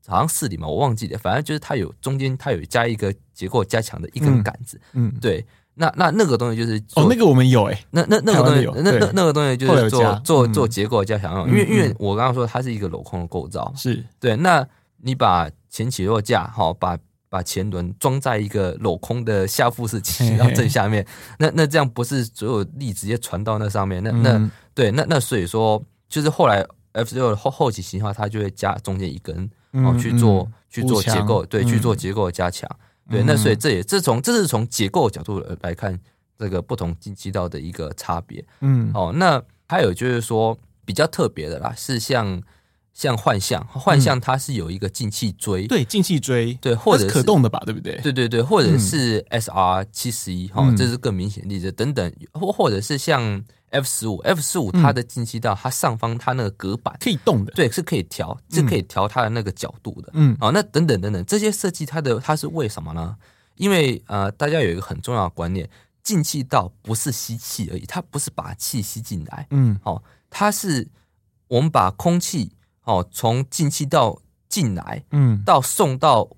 好像四零嘛，我忘记了，反正就是它有中间它有加一个结构加强的一根杆子，嗯，嗯对。那那那个东西就是哦，那个我们有哎、欸，那那那个东西，那那那个东西就是做做做结构加强用，因为因为我刚刚说它是一个镂空的构造，是对。那你把前起落架哈，把把前轮装在一个镂空的下腹式起到正下面，那那这样不是所有力直接传到那上面？那那对，那那所以说，就是后来 F 六后后期型号，它就会加中间一根哦去做去做结构，对，去做结构的加强。对，那所以这也这从这是从结构角度来看这个不同进气道的一个差别。嗯，哦，那还有就是说比较特别的啦，是像像幻象，幻象它是有一个进气锥，对，进气锥，对，或者是可动的吧，对不对？对对对，或者是 SR 七十一，哈，这是更明显例子。等等，或或者是像。F 十五，F 十五它的进气道，它上方它那个隔板可以动的，对，是可以调，是可以调它的那个角度的。嗯，哦，那等等等等，这些设计它的它是为什么呢？因为呃，大家有一个很重要的观念，进气道不是吸气而已，它不是把气吸进来，嗯，哦，它是我们把空气哦从进气道进来，嗯，到送到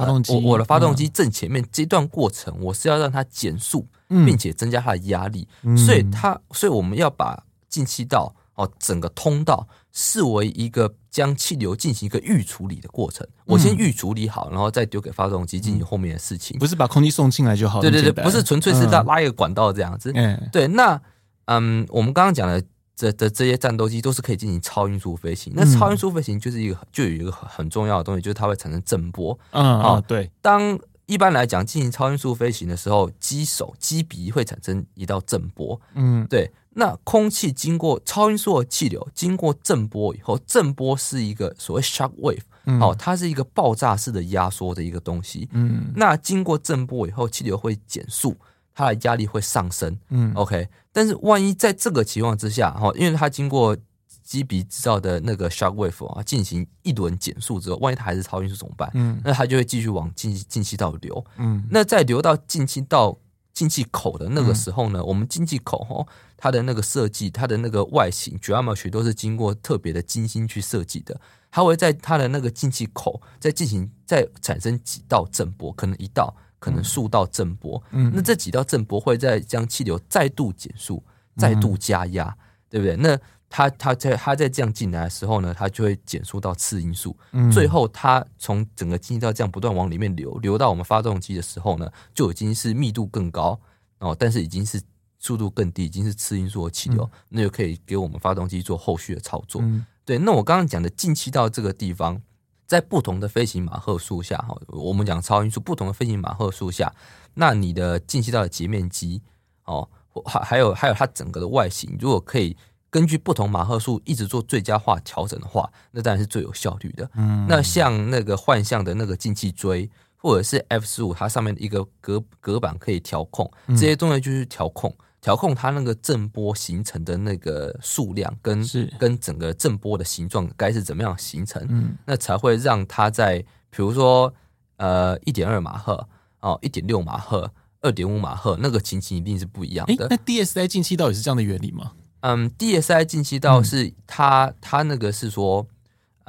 发动机，我我的发动机正前面这段过程，我是要让它减速。并且增加它的压力，所以它，所以我们要把进气道哦整个通道视为一个将气流进行一个预处理的过程。我先预处理好，然后再丢给发动机进行后面的事情。不是把空气送进来就好？对对对，不是纯粹是拉拉一个管道这样子。嗯对。那嗯，我们刚刚讲的这的这些战斗机都是可以进行超音速飞行。那超音速飞行就是一个就有一个很重要的东西，就是它会产生震波。嗯啊，对。当一般来讲，进行超音速飞行的时候，机手、机鼻会产生一道震波。嗯，对。那空气经过超音速的气流经过震波以后，震波是一个所谓 shock wave，哦，它是一个爆炸式的压缩的一个东西。嗯，那经过震波以后，气流会减速，它的压力会上升。嗯，OK。但是万一在这个情况之下，哈，因为它经过机鼻制造的那个 shock wave 啊，进行一轮减速之后，万一它还是超音速怎么办？嗯，那它就会继续往进进气道流。嗯，那在流到进气道进气口的那个时候呢，嗯、我们进气口哈，它的那个设计，它的那个外形，geometry 都是经过特别的精心去设计的。它会在它的那个进气口再进行再产生几道震波，可能一道，可能数道震波。嗯，那这几道震波会再将气流再度减速，再度加压，嗯、对不对？那它它在它在这样进来的时候呢，它就会减速到次音速，嗯、最后它从整个进气道这样不断往里面流，流到我们发动机的时候呢，就已经是密度更高哦，但是已经是速度更低，已经是次音速的气流，嗯、那就可以给我们发动机做后续的操作。嗯、对，那我刚刚讲的进气道这个地方，在不同的飞行马赫数下哈，我们讲超音速，不同的飞行马赫数下，那你的进气道的截面积哦，还还有还有它整个的外形，如果可以。根据不同马赫数一直做最佳化调整的话，那当然是最有效率的。嗯，那像那个幻象的那个进气锥，或者是 F 十五，它上面的一个隔隔板可以调控，这些东西就是调控，调控它那个震波形成的那个数量跟是跟整个震波的形状该是怎么样形成，嗯，那才会让它在比如说呃一点二马赫哦，一点六马赫、二点五马赫那个情形一定是不一样的。欸、那 DSI 进气道也是这样的原理吗？嗯，DSI 进气道是它，它那个是说，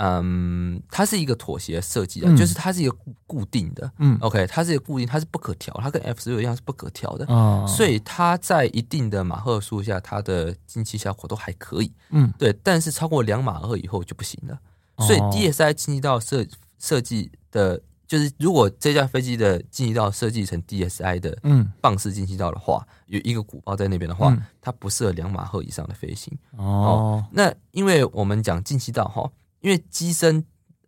嗯，它是一个妥协设计的，嗯、就是它是一个固固定的，嗯，OK，它是一个固定，它是不可调，它跟 F 十六一样是不可调的，哦，所以它在一定的马赫数下，它的进气效果都还可以，嗯，对，但是超过两马赫以后就不行了，所以 DSI 进气道设设计的。就是如果这架飞机的进气道设计成 DSI 的嗯。棒式进气道的话，有一个鼓包在那边的话，嗯、它不适合两马赫以上的飞行哦，哦。那因为我们讲进气道哈，因为机身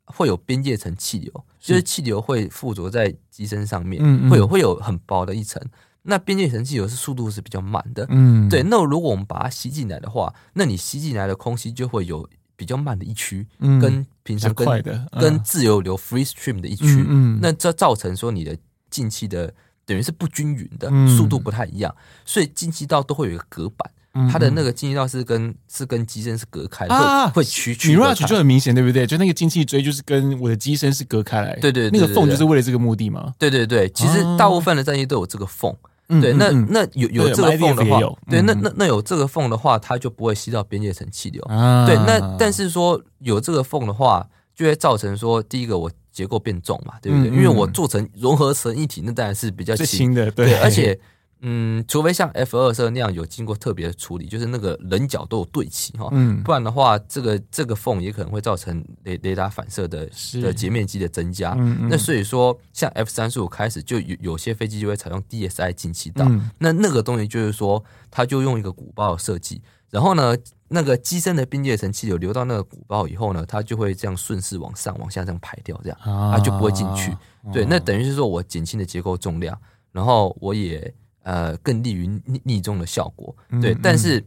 会有边界层气流，就是气流会附着在机身上面，嗯嗯会有会有很薄的一层。那边界层气流是速度是比较慢的，嗯，对。那如果我们把它吸进来的话，那你吸进来的空气就会有。比较慢的一区，嗯，跟平常跟跟自由流 free stream 的一区，嗯，那这造成说你的进气的等于是不均匀的，速度不太一样，所以进气道都会有一个隔板，它的那个进气道是跟是跟机身是隔开的，会会区区。Mirage 就很明显，对不对？就那个进气锥就是跟我的机身是隔开来，对对，那个缝就是为了这个目的嘛。对对对，其实大部分的战机都有这个缝。对，那那有有这个缝的话，对，那那那有这个缝的话，它就不会吸到边界层气流。对，那但是说有这个缝的话，就会造成说，第一个我结构变重嘛，对不对？因为我做成融合成一体，那当然是比较轻的，对，而且。嗯，除非像 F 二四那样有经过特别的处理，就是那个棱角都有对齐哈，嗯，不然的话，这个这个缝也可能会造成雷雷达反射的的截面积的增加。嗯嗯，那所以说，像 F 三十五开始就有有些飞机就会采用 DSI 进气道，嗯，那那个东西就是说，它就用一个鼓包设计，然后呢，那个机身的边界层气流流到那个鼓包以后呢，它就会这样顺势往上往下这样排掉，这样它就不会进去。对，那等于是说我减轻的结构重量，然后我也。呃，更利于逆逆中的效果，对，但是，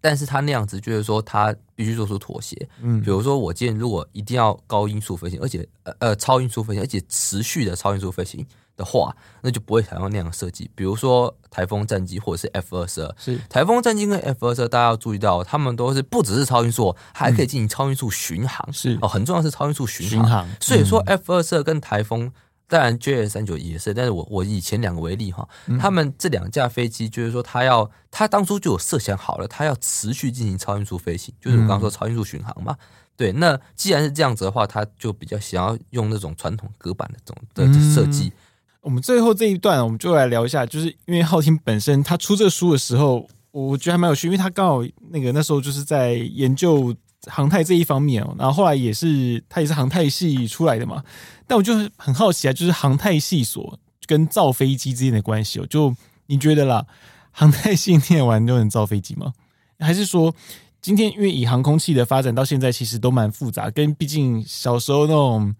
但是他那样子就是说，他必须做出妥协，嗯，比如说我今天如果一定要高音速飞行，而且呃呃超音速飞行，而且持续的超音速飞行的话，那就不会采用那样的设计。比如说台风战机或者是 F 二十二，是台风战机跟 F 二十二，大家要注意到，他们都是不只是超音速，还可以进行超音速巡航，是哦，很重要是超音速巡航。巡航，所以说 F 二十二跟台风。当然，JS 三九也是，但是我我以前两个为例哈，嗯、他们这两架飞机就是说，他要他当初就有设想好了，他要持续进行超音速飞行，就是我刚刚说超音速巡航嘛。嗯、对，那既然是这样子的话，他就比较想要用那种传统隔板的这种的设计。我们最后这一段，我们就来聊一下，就是因为浩廷本身他出这个书的时候，我觉得还蛮有趣，因为他刚好那个那时候就是在研究。航太这一方面哦，然后后来也是他也是航太系出来的嘛，但我就是很好奇啊，就是航太系所跟造飞机之间的关系哦，就你觉得啦，航太系念完就能造飞机吗？还是说今天因为以航空器的发展到现在，其实都蛮复杂，跟毕竟小时候那种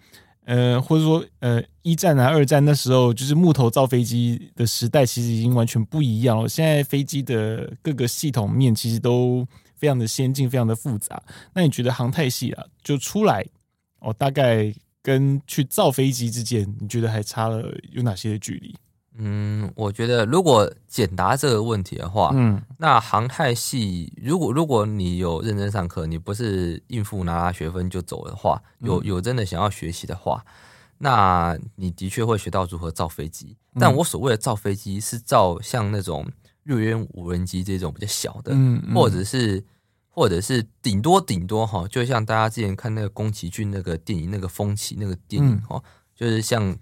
呃，或者说呃一战啊、二战那时候就是木头造飞机的时代，其实已经完全不一样了。现在飞机的各个系统面其实都。非常的先进，非常的复杂。那你觉得航太系啊，就出来哦，大概跟去造飞机之间，你觉得还差了有哪些距离？嗯，我觉得如果简答这个问题的话，嗯，那航太系如果如果你有认真上课，你不是应付拿拿学分就走的话，有有真的想要学习的话，那你的确会学到如何造飞机。但我所谓的造飞机，是造像那种。瑞渊无人机这种比较小的，嗯嗯、或者是，或者是顶多顶多哈，就像大家之前看那个宫崎骏那个电影那个风起那个电影哈，嗯、就是像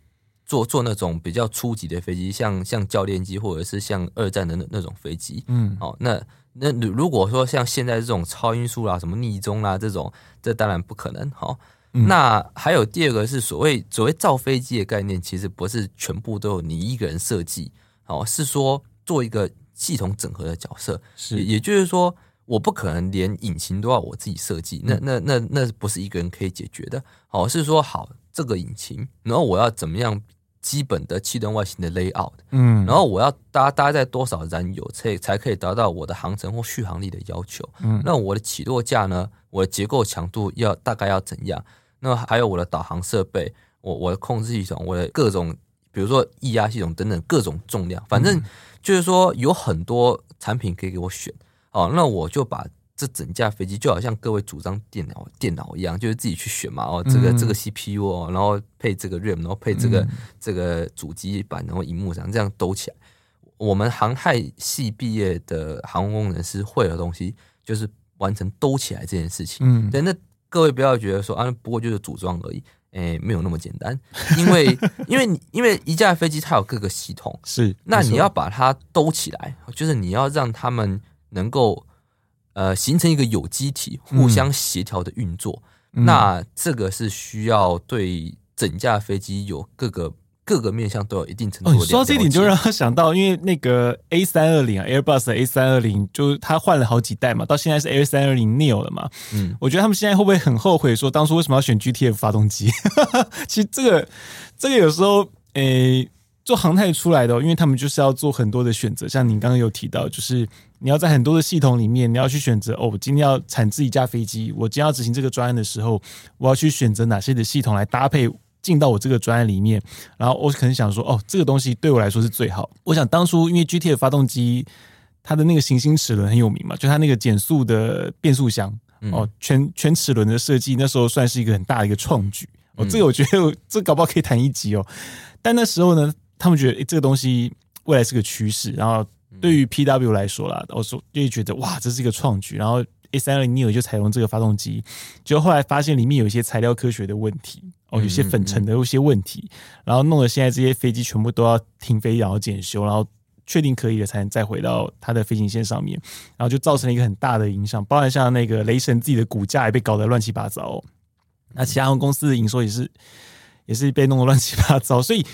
坐坐那种比较初级的飞机，像像教练机或者是像二战的那那种飞机，嗯，好，那那如果说像现在这种超音速啦、什么逆中啦这种，这当然不可能哈。嗯、那还有第二个是所谓所谓造飞机的概念，其实不是全部都有你一个人设计，哦，是说做一个。系统整合的角色是，也就是说，我不可能连引擎都要我自己设计，那那那那不是一个人可以解决的。好，是说好这个引擎，然后我要怎么样基本的气动外形的 layout，嗯，然后我要搭搭载多少燃油，才才可以达到我的航程或续航力的要求。嗯，那我的起落架呢？我的结构强度要大概要怎样？那还有我的导航设备，我我的控制系统，我的各种，比如说液压系统等等各种重量，反正。就是说有很多产品可以给我选哦，那我就把这整架飞机就好像各位组装电脑电脑一样，就是自己去选嘛哦，这个这个 CPU 哦，然后配这个 RAM，然后配这个这个主机板，然后荧幕上这样兜起来。我们航太系毕业的航空工程师会的东西，就是完成兜起来这件事情。嗯，对，那各位不要觉得说啊，不过就是组装而已。诶、欸，没有那么简单，因为因为因为一架飞机它有各个系统，是，那你要把它兜起来，就是你要让他们能够呃形成一个有机体，互相协调的运作，嗯、那这个是需要对整架飞机有各个各个面向都有一定程度的。哦，说到这一点，就让他想到，因为那个 A 三二零啊，Airbus 的 A 三二零，就是他换了好几代嘛，到现在是 A 三二零 Neo 了嘛。嗯，我觉得他们现在会不会很后悔，说当初为什么要选 GTF 发动机？其实这个这个有时候，诶、欸。做航太出来的，因为他们就是要做很多的选择，像您刚刚有提到，就是你要在很多的系统里面，你要去选择哦，我今天要产制一架飞机，我今天要执行这个专案的时候，我要去选择哪些的系统来搭配进到我这个专案里面，然后我可能想说，哦，这个东西对我来说是最好。我想当初因为 GT 的发动机它的那个行星齿轮很有名嘛，就它那个减速的变速箱哦，全全齿轮的设计，那时候算是一个很大的一个创举哦，这个我觉得 这搞不好可以谈一集哦，但那时候呢。他们觉得，诶，这个东西未来是个趋势。然后对于 PW 来说啦，我说就觉得哇，这是一个创举。然后 A320 Neo 就采用这个发动机，就后来发现里面有一些材料科学的问题，哦，有些粉尘的有些问题，然后弄得现在这些飞机全部都要停飞，然后检修，然后确定可以了才能再回到它的飞行线上面。然后就造成了一个很大的影响，包含像那个雷神自己的股价也被搞得乱七八糟。那其他航空公司的营收也是也是被弄得乱七八糟，所以。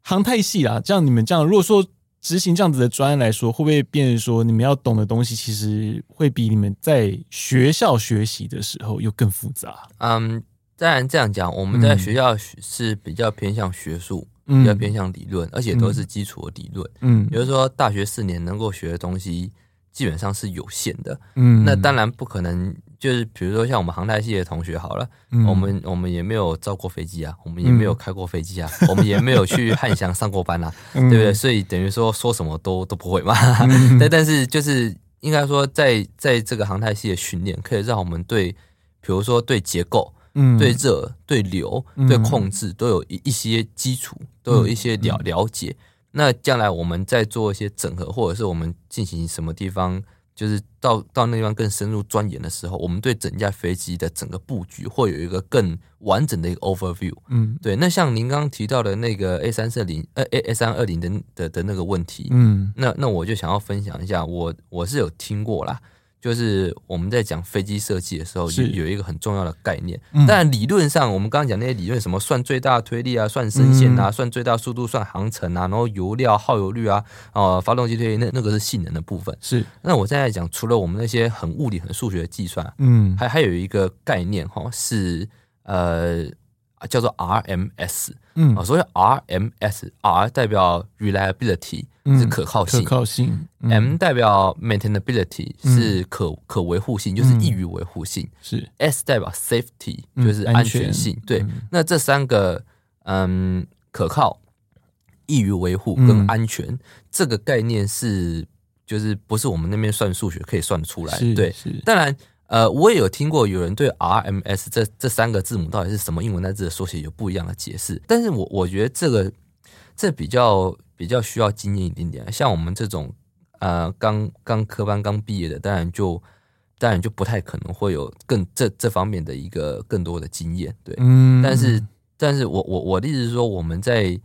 航太系啦，这样你们这样，如果说执行这样子的专案来说，会不会变成说你们要懂的东西，其实会比你们在学校学习的时候又更复杂？嗯，当然这样讲，我们在学校是比较偏向学术，嗯、比较偏向理论，而且都是基础的理论。嗯，比如说大学四年能够学的东西。基本上是有限的，嗯，那当然不可能，就是比如说像我们航太系的同学好了，嗯、我们我们也没有造过飞机啊，我们也没有开过飞机啊，嗯、我们也没有去汉翔上过班啊，嗯、对不对？所以等于说说什么都都不会嘛。但、嗯、但是就是应该说在，在在这个航太系的训练，可以让我们对，比如说对结构、嗯、对热、对流、对控制都有一一些基础，都有一些了了解。那将来我们在做一些整合，或者是我们进行什么地方，就是到到那地方更深入钻研的时候，我们对整架飞机的整个布局会有一个更完整的一个 overview。嗯，对。那像您刚刚提到的那个 A 三四零呃 A A 三二零的的的那个问题，嗯，那那我就想要分享一下，我我是有听过啦。就是我们在讲飞机设计的时候，有一个很重要的概念。但理论上，我们刚刚讲那些理论，什么算最大推力啊，算升限啊，算最大速度，算航程啊，然后油料耗油率啊，哦，发动机推力，那那个是性能的部分。是。那我现在讲，除了我们那些很物理、很数学的计算，嗯，还还有一个概念哈，是呃。叫做 RMS，嗯，啊，所以 RMS，R 代表 reliability 是可靠性，可靠性；M 代表 maintainability 是可可维护性，就是易于维护性；是 S 代表 safety 就是安全性。对，那这三个，嗯，可靠、易于维护跟安全这个概念是，就是不是我们那边算数学可以算得出来？对，是当然。呃，我也有听过有人对 RMS 这这三个字母到底是什么英文单字的缩写有不一样的解释，但是我我觉得这个这比较比较需要经验一点点。像我们这种呃刚刚科班刚毕业的，当然就当然就不太可能会有更这这方面的一个更多的经验，对。嗯。但是，但是我我我的意思是说，我们在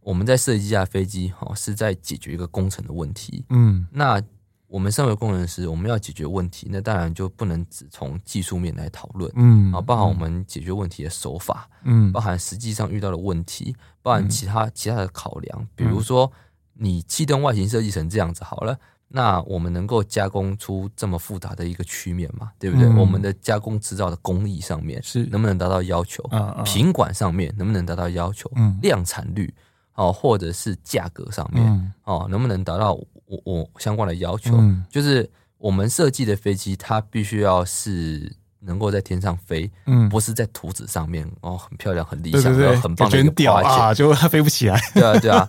我们在设计一架飞机，哈，是在解决一个工程的问题。嗯。那。我们身为工程师，我们要解决问题，那当然就不能只从技术面来讨论，嗯，啊，包含我们解决问题的手法，嗯，包含实际上遇到的问题，包含其他其他的考量，比如说你气动外形设计成这样子好了，那我们能够加工出这么复杂的一个曲面嘛，对不对？我们的加工制造的工艺上面是。能不能达到要求？啊啊。品管上面能不能达到要求？嗯。量产率哦，或者是价格上面哦，能不能达到？我我相关的要求，嗯、就是我们设计的飞机，它必须要是能够在天上飞，嗯，不是在图纸上面哦，很漂亮、很理想、对对对很棒的一个雕啊，就它飞不起来，对啊，对啊，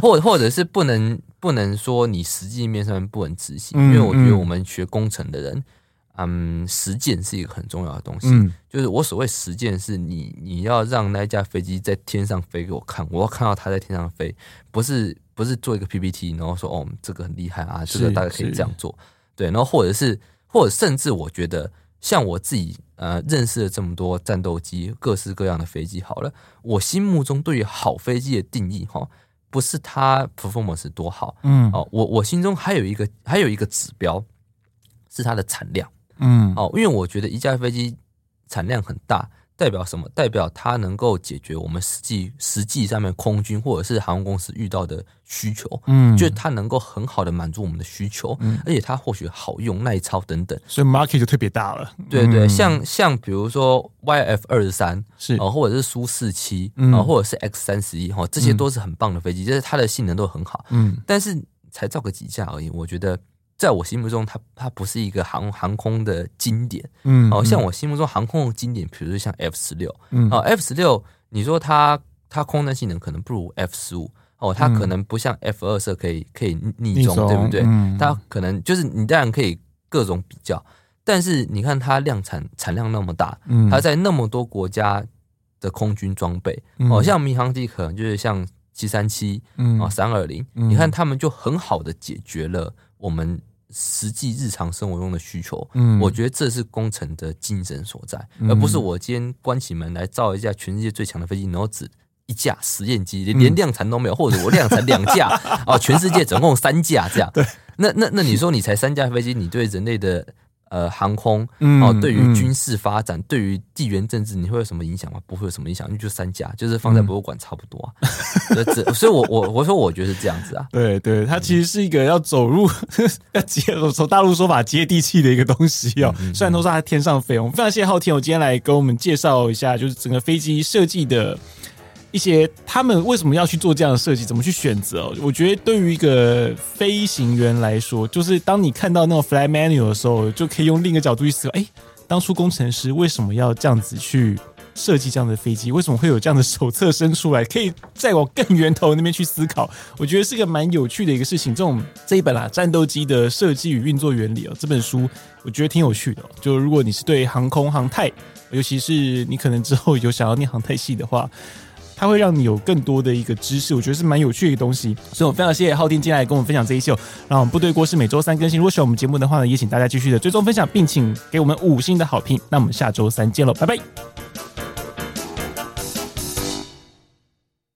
或或者是不能不能说你实际面上面不能执行，嗯、因为我觉得我们学工程的人。嗯，实践是一个很重要的东西。嗯，就是我所谓实践，是你你要让那架飞机在天上飞给我看，我要看到它在天上飞，不是不是做一个 PPT，然后说哦，这个很厉害啊，这个大家可以这样做。对，然后或者是或者甚至我觉得，像我自己呃认识了这么多战斗机，各式各样的飞机，好了，我心目中对于好飞机的定义哈，不是它 performance 多好，嗯，哦，我我心中还有一个还有一个指标是它的产量。嗯，哦，因为我觉得一架飞机产量很大，代表什么？代表它能够解决我们实际实际上面空军或者是航空公司遇到的需求，嗯，就是它能够很好的满足我们的需求，嗯，而且它或许好用、耐操等等，所以 market 就特别大了。对对，嗯、像像比如说 YF 二十三是。哦，或者是苏四七啊，或者是 X 三十一哈，这些都是很棒的飞机，就是它的性能都很好，嗯，但是才造个几架而已，我觉得。在我心目中，它它不是一个航航空的经典，嗯，哦，像我心目中航空的经典，比如说像 F 十六，嗯，哦，F 十六，你说它它空战性能可能不如 F 十五，哦，它可能不像 F 二十可以可以逆中，对不对？它可能就是你当然可以各种比较，但是你看它量产产量那么大，嗯，它在那么多国家的空军装备，哦，像民航机可能就是像七三七，嗯，啊，三二零，你看他们就很好的解决了我们。实际日常生活中的需求，嗯，我觉得这是工程的精神所在，嗯、而不是我今天关起门来造一架全世界最强的飞机，然后只一架实验机，连量产都没有，或者我量产两架啊，全世界总共三架这样。对，那那那你说你才三架飞机，你对人类的？呃，航空哦，对于军事发展，嗯、对于地缘政治，你会有什么影响吗？不会有什么影响，因为就三家，就是放在博物馆差不多啊。嗯、所以我，我我我说，我觉得是这样子啊。对对，它其实是一个要走入 要接，从大陆说法接地气的一个东西哦。嗯嗯、虽然都是在天上飞，我们非常谢谢昊天，我今天来跟我们介绍一下，就是整个飞机设计的。一些他们为什么要去做这样的设计？怎么去选择？我觉得对于一个飞行员来说，就是当你看到那种 flight manual 的时候，就可以用另一个角度去思考：哎，当初工程师为什么要这样子去设计这样的飞机？为什么会有这样的手册生出来？可以再往更源头那边去思考。我觉得是个蛮有趣的一个事情。这种这一本啊，战斗机的设计与运作原理哦，这本书我觉得挺有趣的。就如果你是对航空航太，尤其是你可能之后有想要念航太系的话。它会让你有更多的一个知识，我觉得是蛮有趣的一个东西，所以我非常谢谢浩天进来跟我们分享这一秀。然后我们部队锅是每周三更新，如果喜欢我们节目的话呢，也请大家继续的追踪分享，并请给我们五星的好评。那我们下周三见喽，拜拜。